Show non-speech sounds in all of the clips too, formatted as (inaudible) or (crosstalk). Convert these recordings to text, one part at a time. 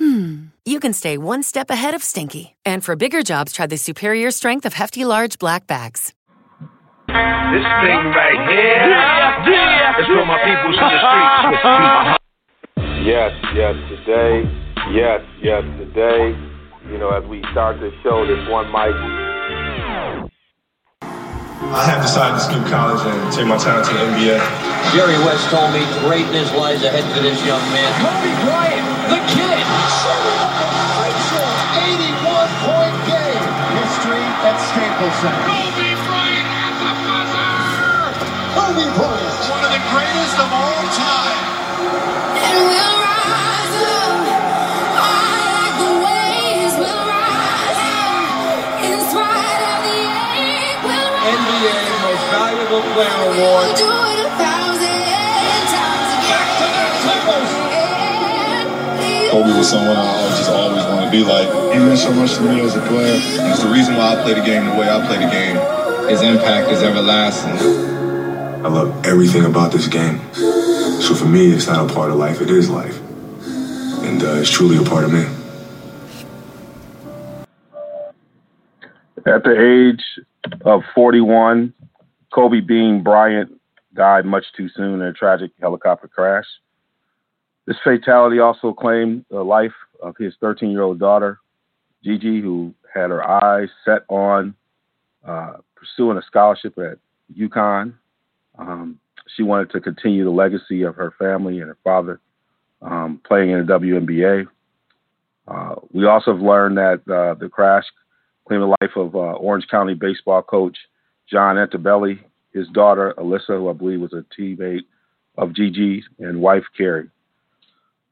hmm, you can stay one step ahead of stinky. And for bigger jobs, try the superior strength of Hefty Large Black Bags. This thing right here yeah, yeah. is for my peoples in the streets. Yes, yes, today. Yes, yes, today. You know, as we start this show, this one mic I have decided to skip college and take my talent to the NBA. Jerry West told me greatness lies ahead for this young man. Kobe Bryant, the kid, setting up a crucial 81-point game. History at Staples Center. Kobe Bryant at the buzzer! Kobe Bryant, one of the greatest of all time. And we'll rise up. I like the waves will rise up. In spite of the ache, we'll rise NBA Most Valuable Player Award. Was someone I just always want to be like. He meant so much to me as a player. And it's the reason why I play the game the way I play the game. His impact is everlasting. I love everything about this game. So for me, it's not a part of life, it is life. And uh, it's truly a part of me. At the age of 41, Kobe Bean Bryant died much too soon in a tragic helicopter crash. This fatality also claimed the life of his 13 year old daughter, Gigi, who had her eyes set on uh, pursuing a scholarship at UConn. Um, she wanted to continue the legacy of her family and her father um, playing in the WNBA. Uh, we also have learned that uh, the crash claimed the life of uh, Orange County baseball coach John Altobelli, his daughter Alyssa, who I believe was a teammate of Gigi, and wife Keri.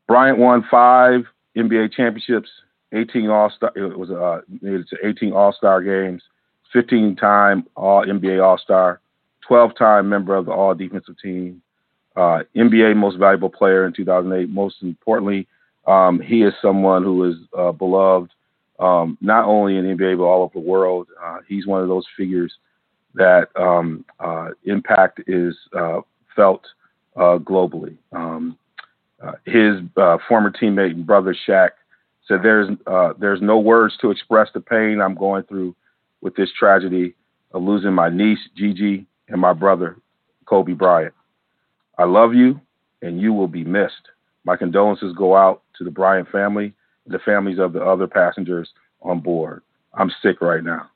Bryant won five NBA championships, 18 All Star. It was uh, made it to 18 All Star games, 15 time All NBA All Star, 12 time member of the All Defensive Team, uh, NBA Most Valuable Player in 2008. Most importantly, um, he is someone who is uh, beloved um, not only in the NBA but all over the world. Uh, he's one of those figures that um, uh, impact is uh, felt uh, globally. Uh, his uh, former teammate and brother Shaq said, "There's there's no words to express the pain I'm going through with this tragedy of losing my niece Gigi and my brother Kobe Bryant. I love you, and you will be missed. My condolences go out to the Bryant family." the families of the other passengers on board. I'm sick right now.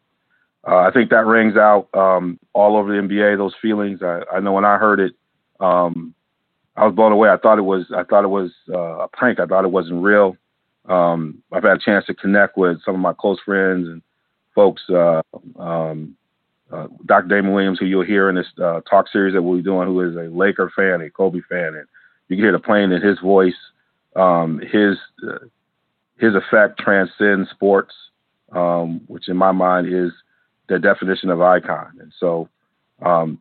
Uh, I think that rings out um, all over the NBA. Those feelings. I, I, know when I heard it, um, I was blown away. I thought it was. I thought it was uh, a prank. I thought it wasn't real. Um, I've had a chance to connect with some of my close friends and folks. Uh, um, uh, Dr. Damon Williams, who you'll hear in this uh, talk series that we'll be doing, who is a Laker fan, a Kobe fan, and you can hear the pain in his voice. Um, his uh, his effect transcends sports, um, which in my mind is the definition of icon. And so um,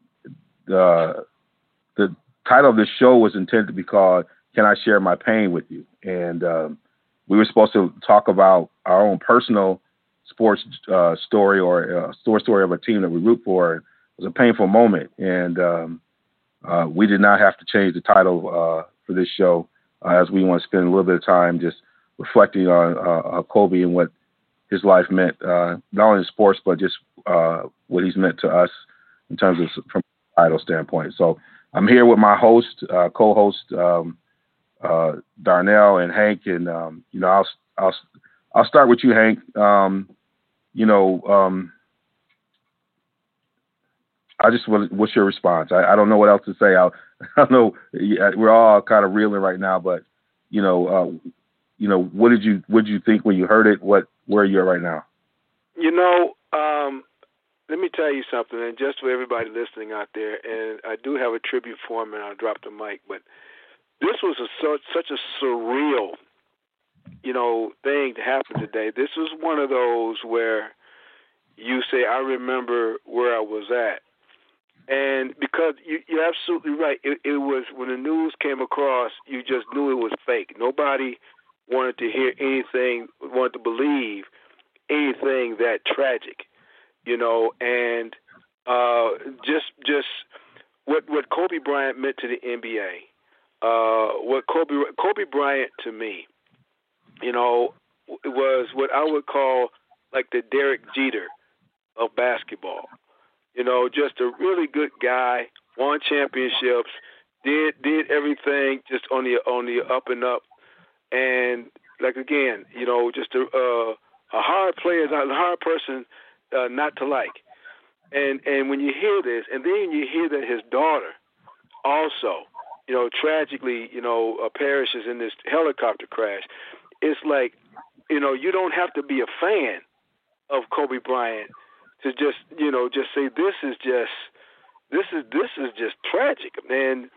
the the title of this show was intended to be called "Can I Share My Pain with You?" And um, we were supposed to talk about our own personal sports uh, story or uh, story story of a team that we root for. It was a painful moment, and um, uh, we did not have to change the title uh, for this show uh, as we want to spend a little bit of time just reflecting on uh, Kobe and what his life meant, not only in sports, but just what he's meant to us in terms of from a title standpoint. So I'm here with my host, uh, co-host um, uh, Darnell and Hank, and um, you know I'll I'll I'll start with you, Hank. Um, you know, um, I just what's your response? I, I, don't know what else to say. (laughs) I, I know we're all kind of reeling right now, but you know, uh, you know, what did you what did you think when you heard it? What where are you at right now? You know, um, let me tell you something, and just for everybody listening out there, and I do have a tribute for him, and I'll drop the mic. But this was a such such a surreal, you know, thing to happen today. This was one of those where you say, "I remember where I was at," and because you, you're absolutely right, it, it was when the news came across, you just knew it was fake. Nobody wanted to hear anything, wanted to believe anything that tragic, you know, and uh, just just what what Kobe Bryant meant to the NBA. Uh, what Kobe Kobe Bryant to me, you know, was what I would call like the Derek Jeter of basketball. You know, just a really good guy, won championships, did did everything just on the on the up and up, and like again, you know, just a uh, a hard player, a hard person uh, not to like. And and when you hear this, and then you hear that his daughter also, you know, tragically, you know, uh, perishes in this helicopter crash. It's like, you know, you don't have to be a fan of Kobe Bryant to just, you know, just say this is just, this is this is just tragic. And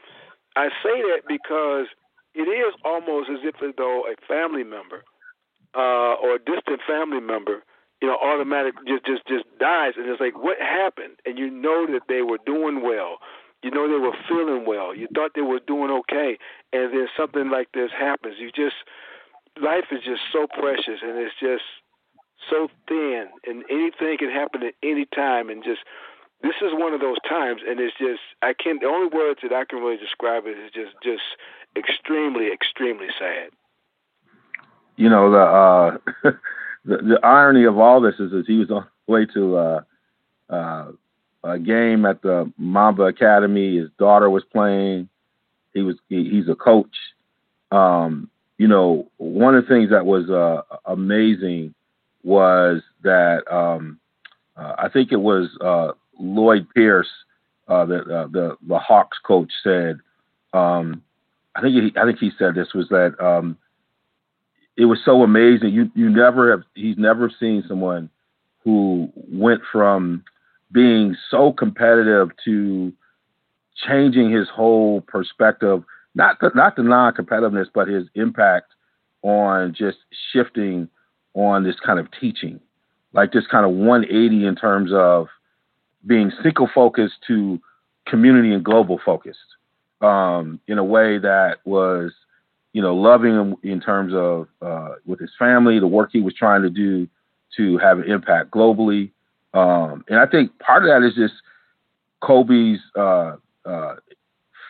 I say that because it is almost as if though a family member uh, or a distant family member you know, automatic just just just dies, and it's like, what happened? And you know that they were doing well, you know they were feeling well, you thought they were doing okay, and then something like this happens. You just life is just so precious, and it's just so thin, and anything can happen at any time, and just this is one of those times, and it's just I can't. The only words that I can really describe it is just just extremely extremely sad. You know the. uh (laughs) the, the irony of all this is, is he was on the way to uh, uh, a game at the Mamba Academy. His daughter was playing. He was he, he's a coach. Um, you know, one of the things that was uh, amazing was that um, uh, I think it was uh, Lloyd Pierce, uh, the, the the Hawks coach, said. Um, I think he, I think he said this was that um, it was so amazing. You you never have he's never seen someone who went from being so competitive to changing his whole perspective, not the, not the non-competitiveness, but his impact on just shifting on this kind of teaching, like this kind of 180 in terms of being single focused to community and global focused um, in a way that was you know, loving him in terms of uh, with his family, the work he was trying to do to have an impact globally. Um, and I think part of that is just Kobe's uh, uh,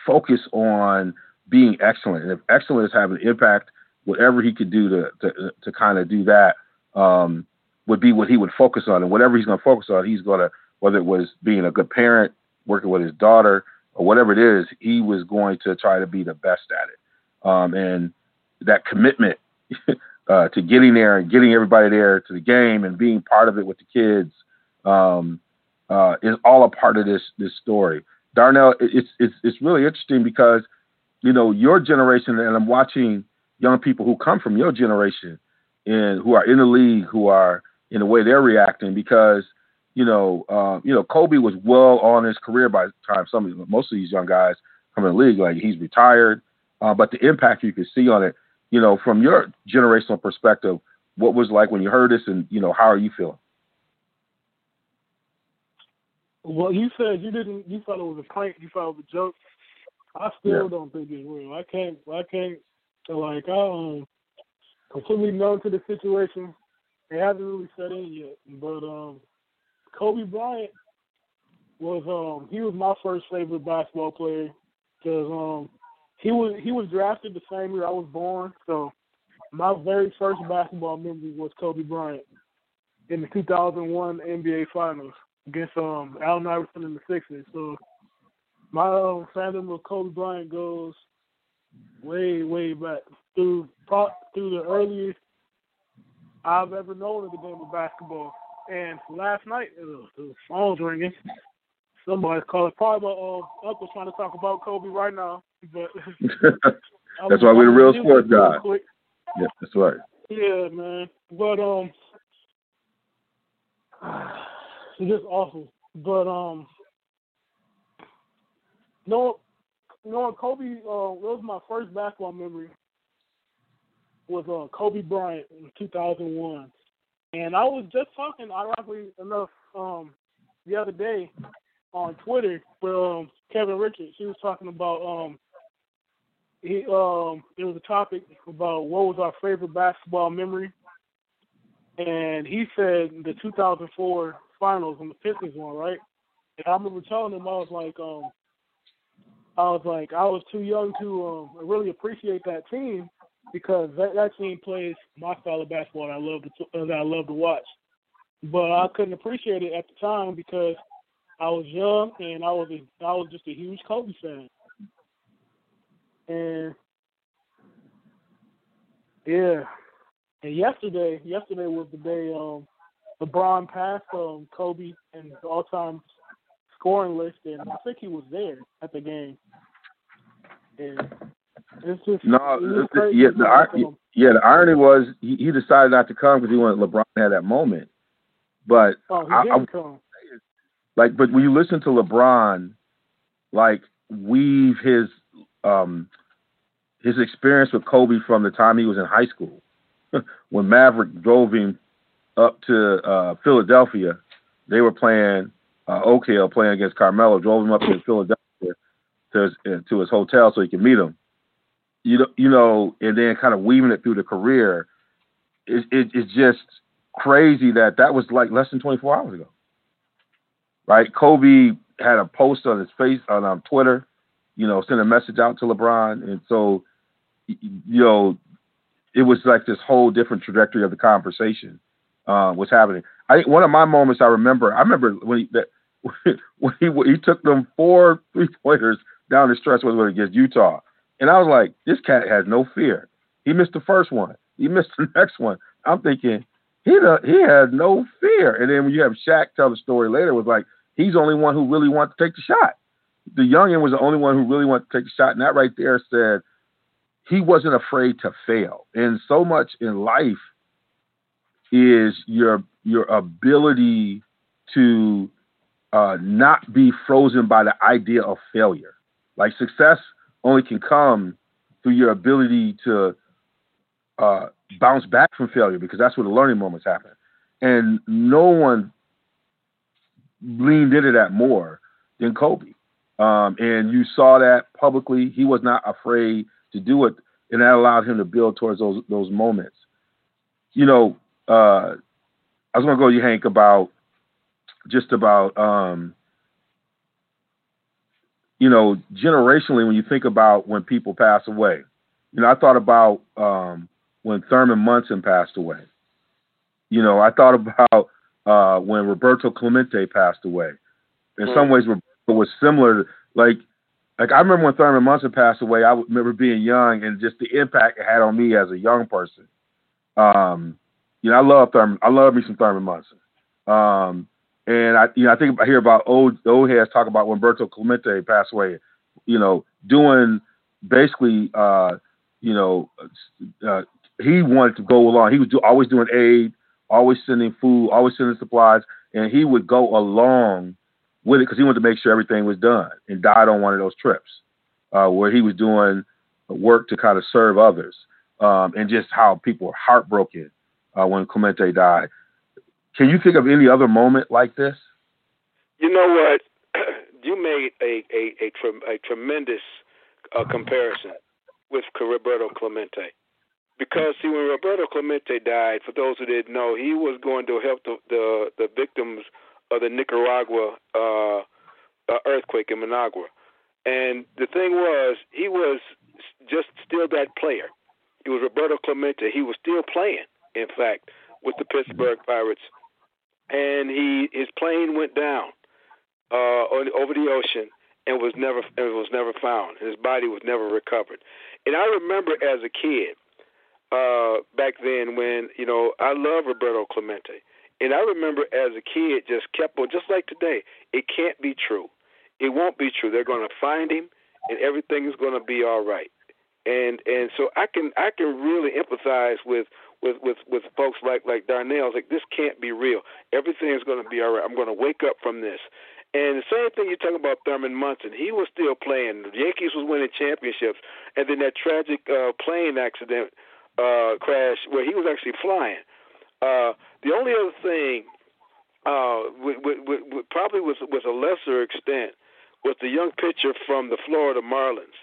focus on being excellent. And if excellence have an impact, whatever he could do to to, to kind of do that um, would be what he would focus on. And whatever he's going to focus on, he's going to whether it was being a good parent, working with his daughter, or whatever it is, he was going to try to be the best at it um, and that commitment (laughs) uh, to getting there and getting everybody there to the game and being part of it with the kids um, uh, is all a part of this this story. Darnell, it's it's it's really interesting because you know your generation, and I'm watching young people who come from your generation and who are in the league, who are in the way they're reacting because you know, uh, you know, Kobe was well on his career by the time some most of these young guys come in the league. Like he's retired, uh, but the impact you could see on it, you know, from your generational perspective, what was like when you heard this, and you know, how are you feeling? Well, you said you didn't. You thought it was a prank. You thought it was a joke. I still yeah. don't think it's real. I can't. I can't. Like I um completely known to the situation. It hasn't really set in yet. But um, Kobe Bryant was um he was my first favorite basketball player because um he was he was drafted the same year I was born, so my very first basketball memory was Kobe Bryant in the 2001 NBA Finals against um Allen Iverson in the Sixers. So my um, fandom of Kobe Bryant goes way way back through through the earliest I've ever known of the game of basketball. And last night, it the phone's ringing. Somebody's calling. Probably my uh, uncle trying to talk about Kobe right now. But (laughs) (laughs) that's why we're the real sports guy. Yeah, that's right. Yeah, man. But um, (sighs) it's just awful. But um, no, no, Kobe. Uh, that was my first basketball memory. Was uh Kobe Bryant in 2001, And I was just talking, ironically enough, um, the other day on Twitter with um, Kevin Richards. He was talking about um, he um, it was a topic about what was our favorite basketball memory, and he said the 2004 finals when the Pistons won, right? And I remember telling him I was like, um, I was like, I was too young to um, really appreciate that team because that, that team plays my style of basketball that I love to that I love to watch. But I couldn't appreciate it at the time because I was young and I was a, I was just a huge Kobe fan. And yeah, and yesterday, yesterday was the day um, LeBron passed um, Kobe in the all-time scoring list, and I think he was there at the game. And it's just no, the, yeah, the, yeah. The irony was he, he decided not to come because he wanted LeBron to have that moment. But oh, he I, didn't I, come. Like, but when you listen to LeBron, like weave his um his experience with Kobe from the time he was in high school, (laughs) when Maverick drove him up to uh, Philadelphia, they were playing uh, Oak Hill, playing against Carmelo, drove him up to (clears throat) Philadelphia to his, uh, to his hotel so he could meet him. You know, you know, and then kind of weaving it through the career. It, it, it's just crazy that that was like less than 24 hours ago, right? Kobe had a post on his face on Twitter, you know, sent a message out to LeBron, and so you know, it was like this whole different trajectory of the conversation uh, was happening. I one of my moments I remember. I remember when he that (laughs) when he he took them four three pointers down the stretch was against Utah, and I was like, this cat has no fear. He missed the first one. He missed the (laughs) next one. I'm thinking he he has no fear. And then when you have Shaq tell the story later, it was like he's the only one who really wanted to take the shot. The youngin was the only one who really wanted to take the shot, and that right there said he wasn't afraid to fail. And so much in life is your your ability to uh, not be frozen by the idea of failure. Like success only can come through your ability to uh, bounce back from failure because that's where the learning moments happen. And no one leaned into that more than Kobe. Um, and you saw that publicly. He was not afraid to do it, and that allowed him to build towards those those moments. You know, uh, I was going to go to you, Hank, about just about um, you know generationally when you think about when people pass away. You know, I thought about um, when Thurman Munson passed away. You know, I thought about uh, when Roberto Clemente passed away. In some ways, Roberto was similar. like like I remember when Thurman Munson passed away, I remember being young and just the impact it had on me as a young person. Um, you know, I love Thurman. I love me some Thurman Munson. Um, and I, you know, I think I hear about old old heads talk about when Roberto Clemente passed away. You know, doing basically, uh, you know, uh, he wanted to go along. He was do, always doing aid, always sending food, always sending supplies, and he would go along with it because he wanted to make sure everything was done and died on one of those trips uh, where he was doing work to kind of serve others um, and just how people were heartbroken uh, when Clemente died. Can you think of any other moment like this? You know what? (clears throat) you made a a, a, a tremendous uh, comparison with Roberto Clemente. Because see, when Roberto Clemente died, for those who didn't know, he was going to help the the, the victims of the Nicaragua uh, uh, earthquake in Managua. And the thing was, he was just still that player. He was Roberto Clemente. He was still playing, in fact, with the Pittsburgh Pirates. And he his plane went down uh, over the ocean and was never and was never found. His body was never recovered. And I remember as a kid uh, back then when you know I love Roberto Clemente and I remember as a kid just kept on, just like today, it can't be true. It won't be true. They're going to find him, and everything is going to be all right. And and so I can I can really empathize with with with with folks like like Darnell. It's Like this can't be real. Everything is going to be all right. I'm going to wake up from this. And the same thing you talk about Thurman Munson. He was still playing. The Yankees was winning championships, and then that tragic uh, plane accident uh, crash where he was actually flying Uh, the only other thing, uh, with, with, with, probably was was a lesser extent, was the young pitcher from the Florida Marlins.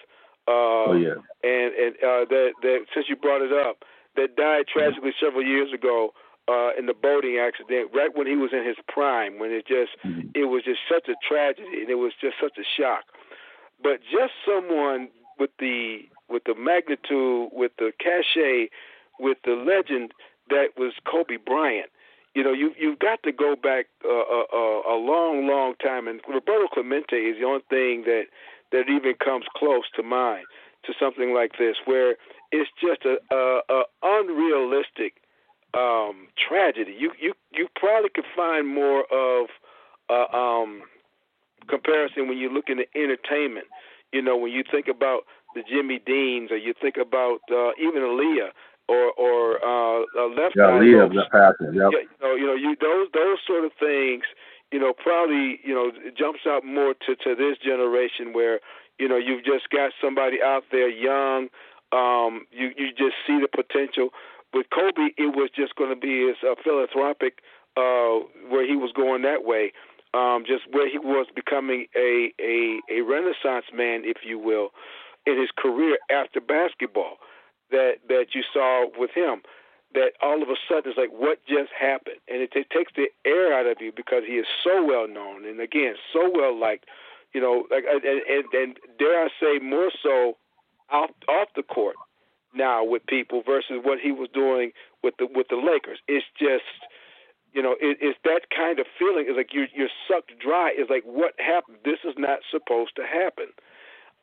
Uh, oh yeah. And and uh, that that since you brought it up, that died tragically several years ago uh, in the boating accident, right when he was in his prime, when it just mm-hmm. it was just such a tragedy and it was just such a shock. But just someone with the with the magnitude, with the cachet, with the legend that was Kobe Bryant. You know, you you've got to go back uh, a, a, a long, long time, and Roberto Clemente is the only thing that that even comes close to mind to something like this, where it's just a, a, a unrealistic um, tragedy. You you you probably could find more of uh, um, comparison when you look into entertainment. You know, when you think about the Jimmy Deans, or you think about uh, even Aaliyah or or uh, uh, left yeah, Aaliyah, left passing, yep. you know, you know, you those those sort of things. You know, probably you know jumps out more to to this generation where you know you've just got somebody out there young. Um, you you just see the potential with Kobe, it was just going to be his uh, philanthropic, uh, where he was going that way, um, just where he was becoming a, a a renaissance man, if you will, in his career after basketball. That that you saw with him, that all of a sudden it's like what just happened, and it, it takes the air out of you because he is so well known, and again so well liked, you know, like and, and, and dare I say more so off off the court now with people versus what he was doing with the with the Lakers. It's just you know, it, it's that kind of feeling. It's like you're you're sucked dry. It's like what happened? This is not supposed to happen.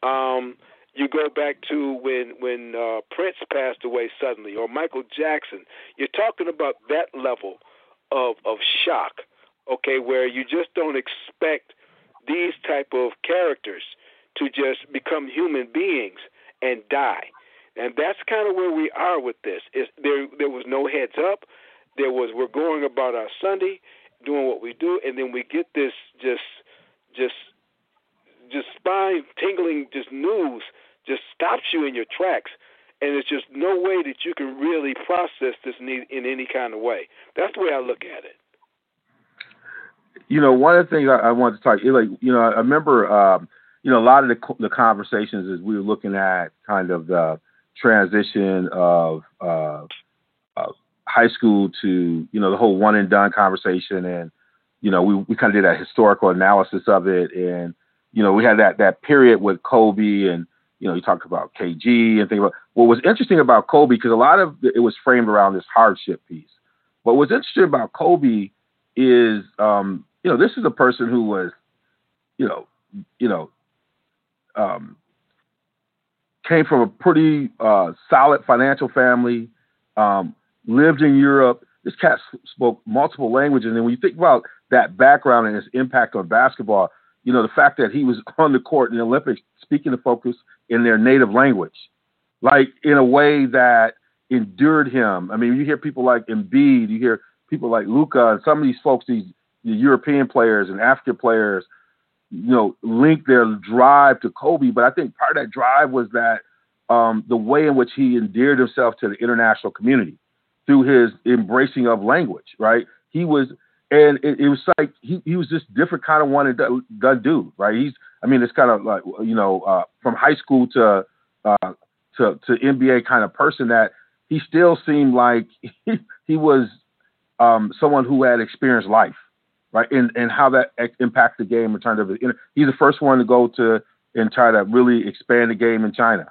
Um, you go back to when when uh, Prince passed away suddenly, or Michael Jackson. You're talking about that level of of shock, okay, where you just don't expect these type of characters to just become human beings and die. And that's kind of where we are with this. Is there there was no heads up. There was we're going about our Sunday, doing what we do, and then we get this just just just spine tingling just news just stops you in your tracks and it's just no way that you can really process this in, in any kind of way. That's the way I look at it. You know, one of the things I, I wanted to talk, like, you know, I remember, um, you know, a lot of the, the conversations as we were looking at kind of the transition of uh, uh, high school to you know the whole one and done conversation, and you know we we kind of did a historical analysis of it, and you know we had that that period with Kobe, and you know you talked about KG and things about what was interesting about Kobe because a lot of it was framed around this hardship piece. What was interesting about Kobe is um, you know this is a person who was you know you know um, came from a pretty uh, solid financial family, um, lived in Europe. This cat spoke multiple languages. And when you think about that background and his impact on basketball, you know, the fact that he was (laughs) on the court in the Olympics speaking to folks in their native language, like in a way that endured him. I mean, you hear people like Embiid, you hear people like Luka, and some of these folks, these the European players and African players – you know, link their drive to Kobe. But I think part of that drive was that um, the way in which he endeared himself to the international community through his embracing of language, right? He was, and it, it was like he, he was this different kind of one and done dude, right? He's, I mean, it's kind of like, you know, uh, from high school to, uh, to, to NBA kind of person that he still seemed like (laughs) he, he was um, someone who had experienced life right? And and how that impacts the game in terms of it. He's the first one to go to and try to really expand the game in China.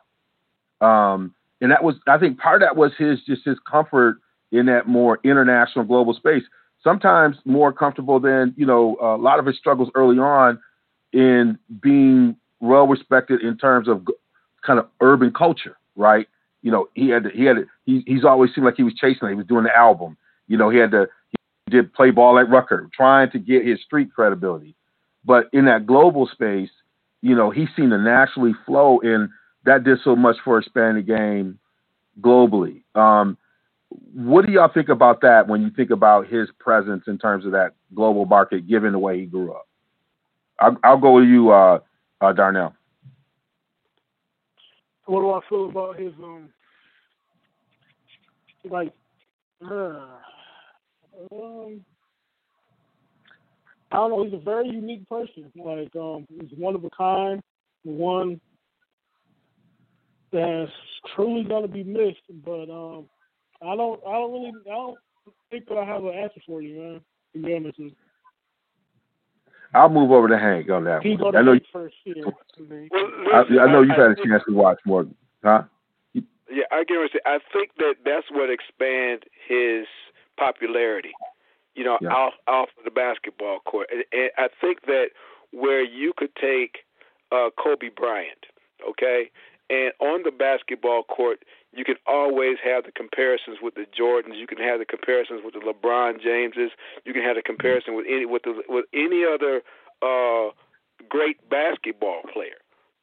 Um, and that was, I think, part of that was his just his comfort in that more international global space. Sometimes more comfortable than you know a lot of his struggles early on in being well respected in terms of kind of urban culture, right? You know, he had to, he had to, he, he's always seemed like he was chasing. It. He was doing the album. You know, he had to he did play ball at Rutgers, trying to get his street credibility. But in that global space, you know, he seemed to naturally flow, and that did so much for expanding the game globally. Um, what do y'all think about that when you think about his presence in terms of that global market, given the way he grew up? I'll, I'll go with you, uh, uh, Darnell. What do I feel about his um, like? Uh, Um, I don't know. He's a very unique person. Like, um, he's one of a kind, one that's truly gonna be missed. But um, I don't, I don't really, I don't think that I have an answer for you, man. To be honest with you. I'll move over to Hank on that He one. go I know. Hank first here. to me. I, I know you've had a think- chance to watch more, huh? Yeah, I can say I think that that's what expand his popularity. You know, Yeah. off off the basketball court, and, and I think that where you could take uh, Kobe Bryant, okay, and on the basketball court, you can always have the comparisons with the Jordans. You can have the comparisons with the LeBron Jameses. You can have the comparison with any with the with any other uh, great basketball player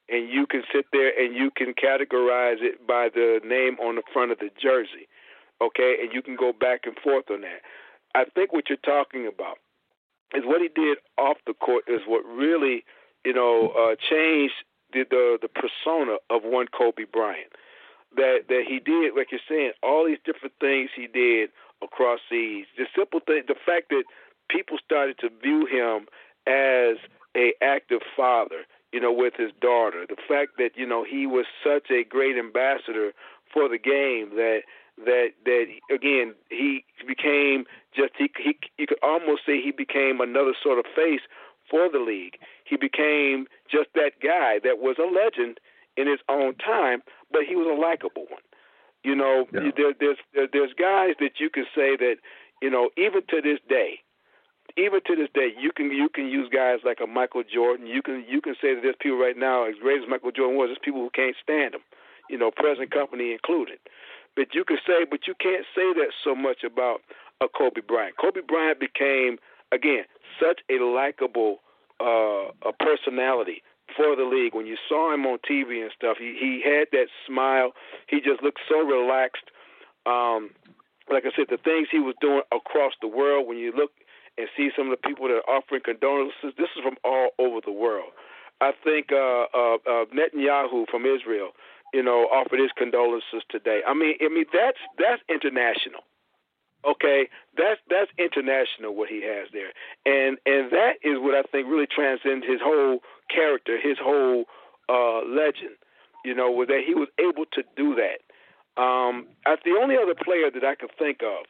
and you can sit there and you can categorize it by the name on the front of the jersey, okay? And you can go back and forth on that. I think what you're talking about is what he did off the court is what really, you know, uh, changed the, the the persona of one Kobe Bryant. That that he did, like you're saying, all these different things he did across seas. The simple thing, the fact that people started to view him as a active father, you know, with his daughter. The fact that you know he was such a great ambassador for the game that that that again he became just he he you could almost say he became another sort of face for the league. He became just that guy that was a legend in his own time, but he was a likable one. You know, Yeah. there, there's there, there's guys that you can say that you know even to this day, even to this day, you can you can use guys like a Michael Jordan. You can you can say that there's people right now as great as Michael Jordan was, there's people who can't stand him. You know, present company included. But you can say, but you can't say that so much about a Kobe Bryant. Kobe Bryant became again such a likable uh, a personality for the league. When you saw him on TV and stuff, he he had that smile. He just looked so relaxed. Um, like I said, the things he was doing across the world. When you look and see some of the people that are offering condolences, this is from all over the world. I think uh, uh, uh, Netanyahu from Israel, you know, offered his condolences today. I mean, I mean that's that's international. Okay, that's that's international what he has there, and and that is what I think really transcends his whole character, his whole uh, legend. You know, was that he was able to do that. Um, I, the only other player that I could think of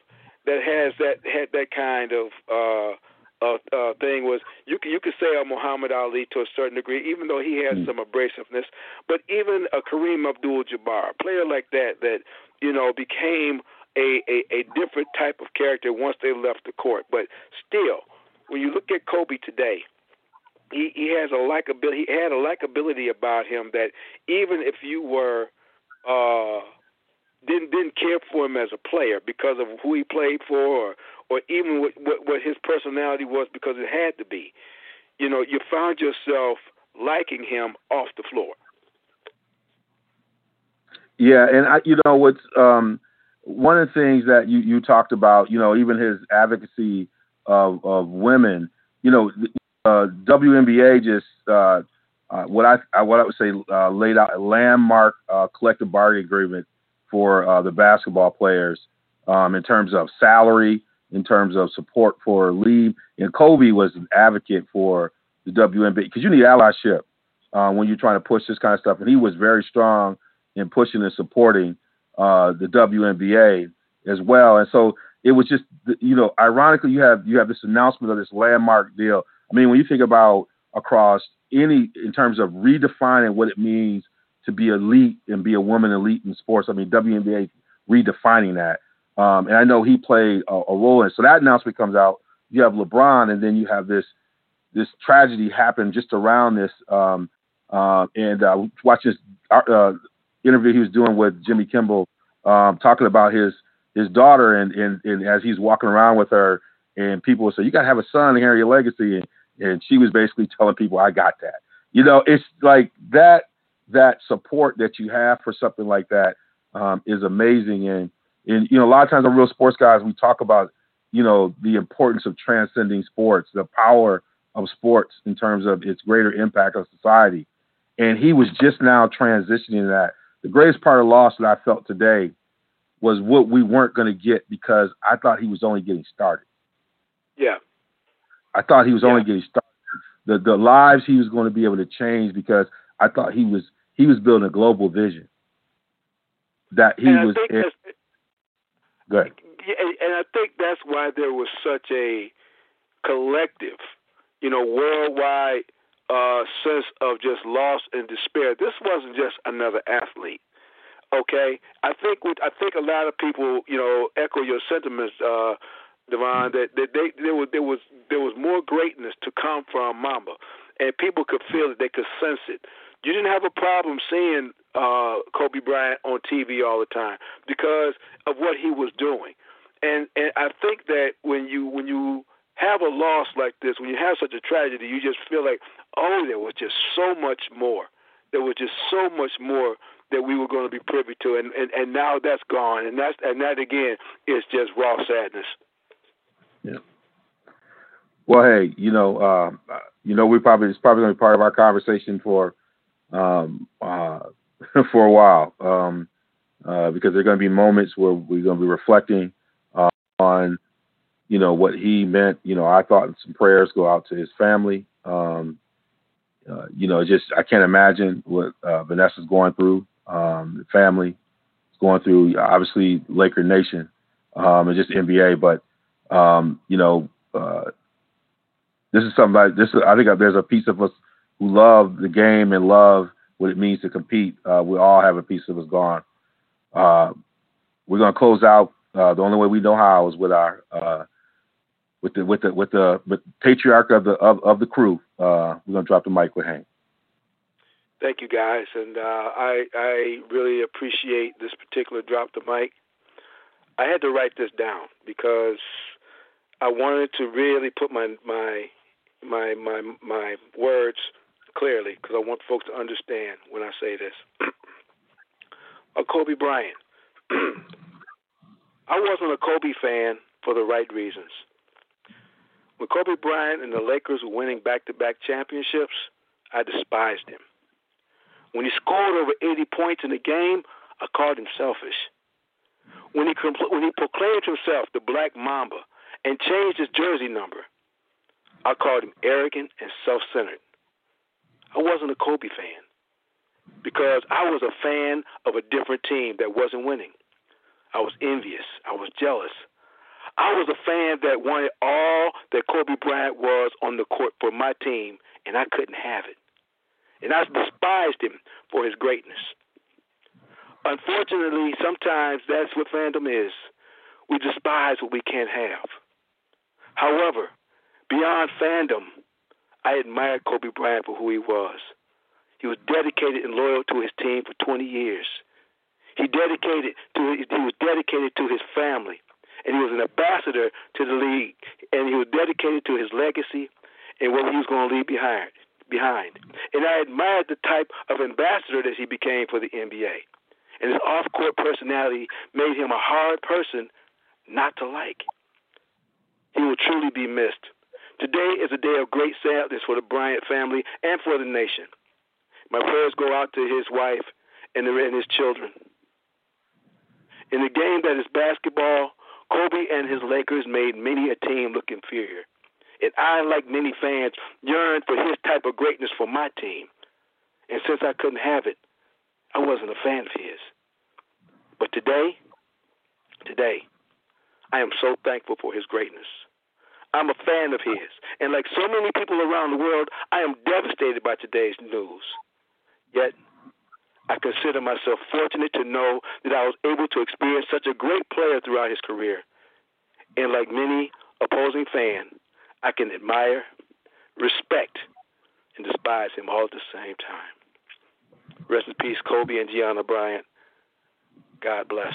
that has that had that kind of uh, uh, uh, thing was you can you could say a Muhammad Ali to a certain degree, even though he has some abrasiveness. But even a Kareem Abdul-Jabbar, a player like that, that you know became a, a a different type of character once they left the court. But still, when you look at Kobe today, he he has a likability. He had a likability about him that even if you were uh didn't didn't care for him as a player because of who he played for, or or even what, what what his personality was because it had to be. You know, you found yourself liking him off the floor. Yeah, and I, you know what's um, one of the things that you you talked about, you know, even his advocacy of of women, you know, uh, WNBA just uh, uh, what I, I what I would say uh, laid out a landmark uh, collective bargaining agreement for uh, the basketball players um, in terms of salary, in terms of support for leave. And Kobe was an advocate for the WNBA because you need allyship when you're trying to push this kind of stuff. And he was very strong in pushing and supporting uh, the WNBA as well. And so it was just, you know, ironically, you have you have this announcement of this landmark deal. I mean, when you think about across any in terms of redefining what it means to be elite and be a woman elite in sports. I mean, WNBA redefining that. Um, and I know he played a, a role in it. So that announcement comes out. You have LeBron, and then you have this this tragedy happen just around this. Um, uh, and uh, watch this uh, interview he was doing with Jimmy Kimmel, um, talking about his his daughter, and, and and as he's walking around with her, and people say, "You got to have a son to carry your legacy," and, and she was basically telling people, "I got that." You know, it's like that that support that you have for something like that um, is amazing. And and you know, a lot of times on real sports guys, we talk about you know the importance of transcending sports, the power of sports in terms of its greater impact on society. And he was just now transitioning that. The greatest part of loss that I felt today was what we weren't going to get because I thought he was only getting started. Yeah. I thought he was Yeah. only getting started. The the lives he was going to be able to change because I thought he was he was building a global vision. That he and was. In- good. and I think that's why there was such a collective, you know, worldwide uh, sense of just loss and despair. This wasn't just another athlete. Okay, I think with, I think a lot of people, you know, echo your sentiments, uh, Devon. That, that they there was there was there was more greatness to come from Mamba, and people could feel it. They could sense it. You didn't have a problem seeing uh, Kobe Bryant on TV all the time because of what he was doing, and and I think that when you when you have a loss like this, when you have such a tragedy, you just feel like, oh, there was just so much more. There was just so much more that we were going to be privy to, and, and and now that's gone, and that's and that again is just raw sadness. Yeah. Well, hey, you know, uh, you know, we probably it's probably going to be part of our conversation for um, uh, (laughs) for a while um, uh, because there are going to be moments where we're going to be reflecting uh, on, you know, what he meant. You know, I thought some prayers go out to his family. Um, uh, you know, just I can't imagine what uh, Vanessa's going through. Um, the family is going through. Obviously, Laker Nation um, and just NBA, but um, you know. Uh, this is something like this. Is, I think there's a piece of us who love the game and love what it means to compete. Uh, we all have a piece of us gone. Uh, we're gonna close out. The only way we know how is with our with the with the with the with patriarch of the of, of the crew. Uh, we're gonna drop the mic with Hank. Thank you guys, and uh, I I really appreciate this particular drop the mic. I had to write this down because I wanted to really put my my my my my words clearly because I want folks to understand when I say this. (clears throat) a Kobe Bryant. (clears throat) I wasn't a Kobe fan for the right reasons. When Kobe Bryant and the Lakers were winning back-to-back championships, I despised him. When he scored over 80 points in a game, I called him selfish. When he compl- when he proclaimed himself the Black Mamba and changed his jersey number, I called him arrogant and self-centered. I wasn't a Kobe fan because I was a fan of a different team that wasn't winning. I was envious. I was jealous. I was a fan that wanted all that Kobe Bryant was on the court for my team, and I couldn't have it. And I despised him for his greatness. Unfortunately, sometimes that's what fandom is. We despise what we can't have. However, beyond fandom, I admired Kobe Bryant for who he was. He was dedicated and loyal to his team for 20 years. He dedicated to he was dedicated to his family, and he was an ambassador to the league, and he was dedicated to his legacy and what he was going to leave behind. Behind, and I admired the type of ambassador that he became for the NBA, and his off-court personality made him a hard person not to like. He will truly be missed. Today is a day of great sadness for the Bryant family and for the nation. My prayers go out to his wife and, his children. In a game that is basketball, Kobe and his Lakers made many a team look inferior. And I, like many fans, yearned for his type of greatness for my team. And since I couldn't have it, I wasn't a fan of his. But today, today, I am so thankful for his greatness. I'm a fan of his. And like so many people around the world, I am devastated by today's news. Yet, I consider myself fortunate to know that I was able to experience such a great player throughout his career. And like many opposing fans, I can admire, respect, and despise him all at the same time. Rest in peace, Kobe and Gianna Bryant. God bless.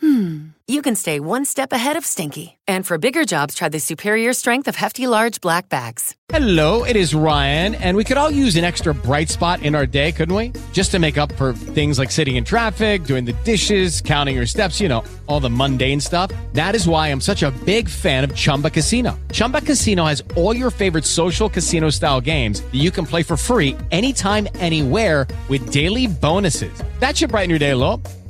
Hmm. You can stay one step ahead of Stinky. And for bigger jobs, try the superior strength of hefty, large black bags. Hello, it is Ryan, and we could all use an extra bright spot in our day, couldn't we? Just to make up for things like sitting in traffic, doing the dishes, counting your steps, you know, all the mundane stuff. That is why I'm such a big fan of Chumba Casino. Chumba Casino has all your favorite social casino style games that you can play for free anytime, anywhere with daily bonuses. That should brighten your day a little.